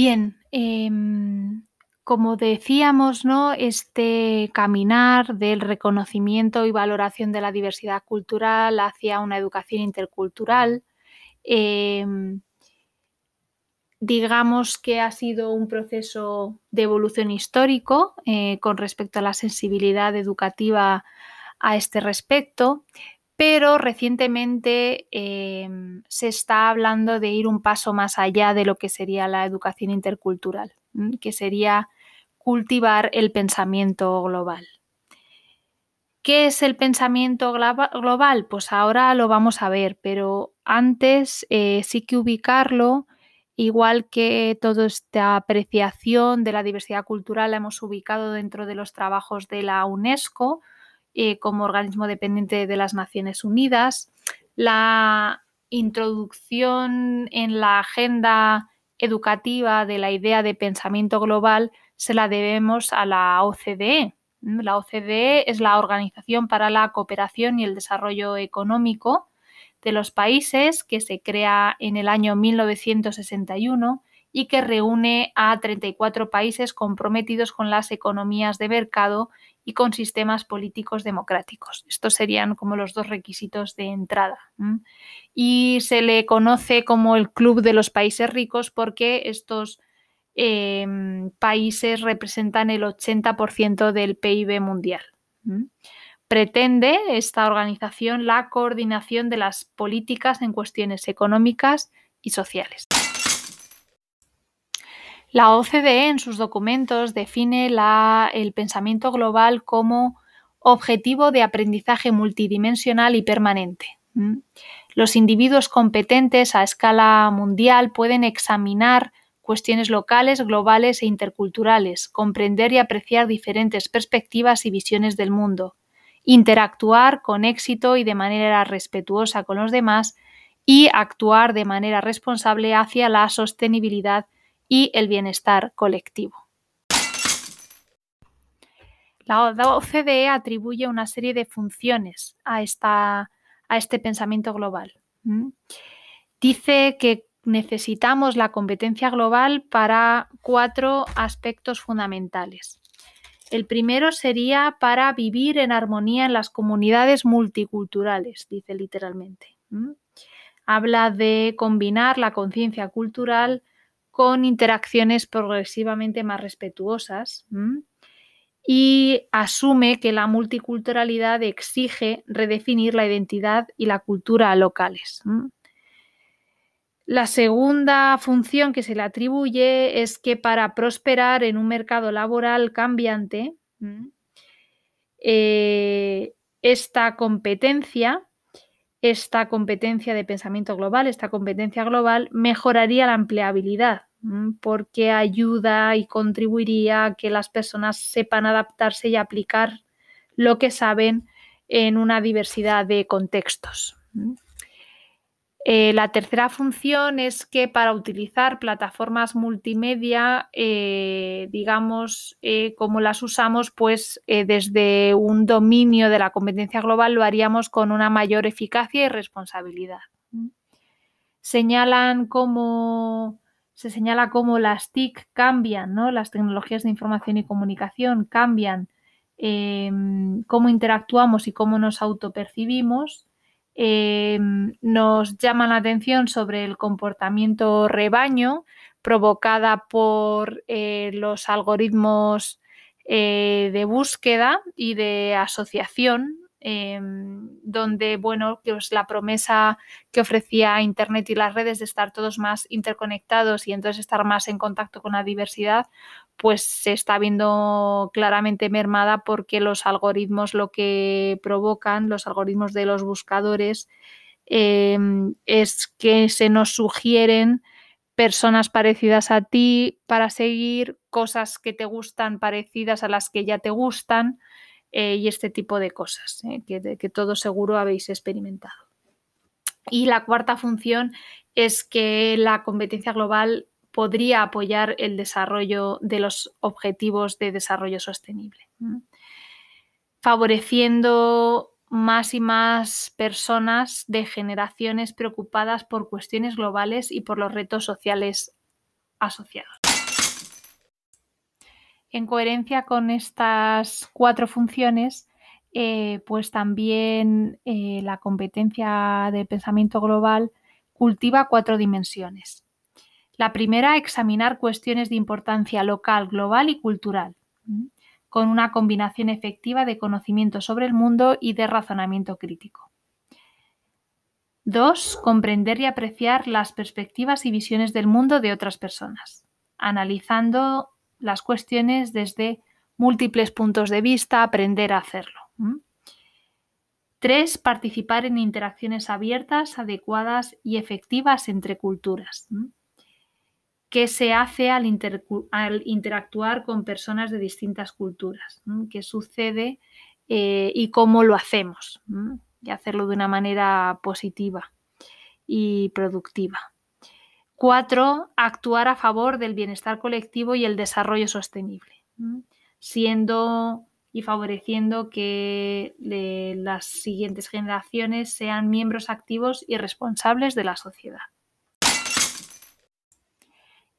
Bien, em, como decíamos, ¿no? Este caminar del reconocimiento y valoración de la diversidad cultural hacia una educación intercultural, em, digamos que ha sido un proceso de evolución histórico eh, con respecto a la sensibilidad educativa a este respecto, pero recientemente em, se está hablando de ir un paso más allá de lo que sería la educación intercultural, que sería cultivar el pensamiento global. ¿Qué es el pensamiento global? Pues ahora lo vamos a ver, pero antes eh, sí que ubicarlo, igual que toda esta apreciación de la diversidad cultural la hemos ubicado dentro de los trabajos de la UNESCO, eh, como organismo dependiente de las Naciones Unidas, la introducción en la agenda educativa de la idea de pensamiento global se la debemos a la OCDE. La OCDE es la Organización para la Cooperación y el Desarrollo Económico de los Países que se crea en el año 1961 y que reúne a 34 países comprometidos con las economías de mercado y con sistemas políticos democráticos. Estos serían como los dos requisitos de entrada. Y se le conoce como el Club de los Países Ricos porque estos em, países representan el 80% del PIB mundial. Pretende esta organización la coordinación de las políticas en cuestiones económicas y sociales. La OCDE en sus documentos define el pensamiento global como objetivo de aprendizaje multidimensional y permanente. Los individuos competentes a escala mundial pueden examinar cuestiones locales, globales e interculturales, comprender y apreciar diferentes perspectivas y visiones del mundo, interactuar con éxito y de manera respetuosa con los demás y actuar de manera responsable hacia la sostenibilidad y el bienestar colectivo. La OCDE atribuye una serie de funciones a, esta, a este pensamiento global. Dice que necesitamos la competencia global para cuatro aspectos fundamentales. El primero sería para vivir en armonía en las comunidades multiculturales, dice literalmente. Habla de combinar la conciencia cultural con interacciones progresivamente más respetuosas y asume que la multiculturalidad exige redefinir la identidad y la cultura locales. La segunda función que se le atribuye es que para prosperar en un mercado laboral cambiante, eh, esta competencia esta competencia de pensamiento global, esta competencia global, mejoraría la empleabilidad, porque ayuda y contribuiría a que las personas sepan adaptarse y aplicar lo que saben en una diversidad de contextos. Eh, la tercera función es que para utilizar plataformas multimedia, eh, digamos, eh, como las usamos, pues desde un dominio de la competencia global lo haríamos con una mayor eficacia y responsabilidad. Señalan se señala cómo las TIC cambian, ¿no? las tecnologías de información y comunicación cambian em, cómo interactuamos y cómo nos autopercibimos Em, nos llama la atención sobre el comportamiento rebaño provocada por eh, los algoritmos eh, de búsqueda y de asociación, em, donde bueno, que la promesa que ofrecía Internet y las redes de estar todos más interconectados y entonces estar más en contacto con la diversidad, pues se está viendo claramente mermada porque los algoritmos lo que provocan, los algoritmos de los buscadores, em, es que se nos sugieren personas parecidas a ti para seguir, cosas que te gustan parecidas a las que ya te gustan eh, y este tipo de cosas eh, que, que todos seguro habéis experimentado. Y la cuarta función es que la competencia global podría apoyar el desarrollo de los objetivos de desarrollo sostenible, favoreciendo más y más personas de generaciones preocupadas por cuestiones globales y por los retos sociales asociados. En coherencia con estas cuatro funciones, eh, pues también eh, la competencia de pensamiento global cultiva cuatro dimensiones. La primera, examinar cuestiones de importancia local, global y cultural, con una combinación efectiva de conocimiento sobre el mundo y de razonamiento crítico. Dos, comprender y apreciar las perspectivas y visiones del mundo de otras personas, analizando las cuestiones desde múltiples puntos de vista, aprender a hacerlo. Tres, participar en interacciones abiertas, adecuadas y efectivas entre culturas. ¿Qué se hace al, interactuar con personas de distintas culturas? ¿Qué sucede eh, y cómo lo hacemos? Y hacerlo de una manera positiva y productiva. Cuatro, actuar a favor del bienestar colectivo y el desarrollo sostenible, siendo y favoreciendo que las siguientes generaciones sean miembros activos y responsables de la sociedad.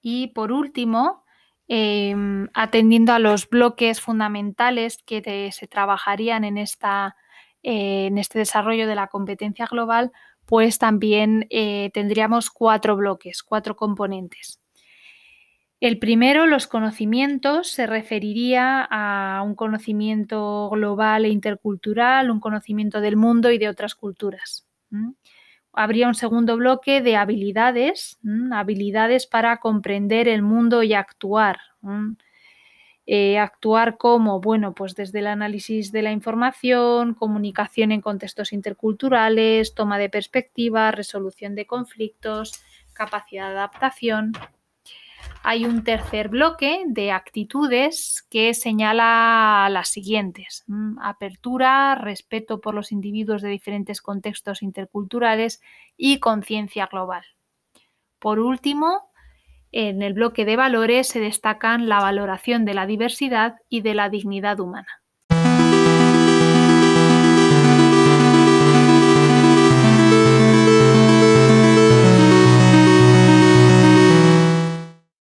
Y por último, em, atendiendo a los bloques fundamentales que se trabajarían en, esta, en este desarrollo de la competencia global, pues también eh, tendríamos cuatro bloques, cuatro componentes. El primero, los conocimientos, se referiría a un conocimiento global e intercultural, un conocimiento del mundo y de otras culturas. Habría un segundo bloque de habilidades, habilidades para comprender el mundo y actuar. Eh, actuar como, bueno, pues desde el análisis de la información, comunicación en contextos interculturales, toma de perspectiva, resolución de conflictos, capacidad de adaptación. Hay un tercer bloque de actitudes que señala las siguientes. Apertura, respeto por los individuos de diferentes contextos interculturales y conciencia global. Por último, en el bloque de valores se destacan la valoración de la diversidad y de la dignidad humana.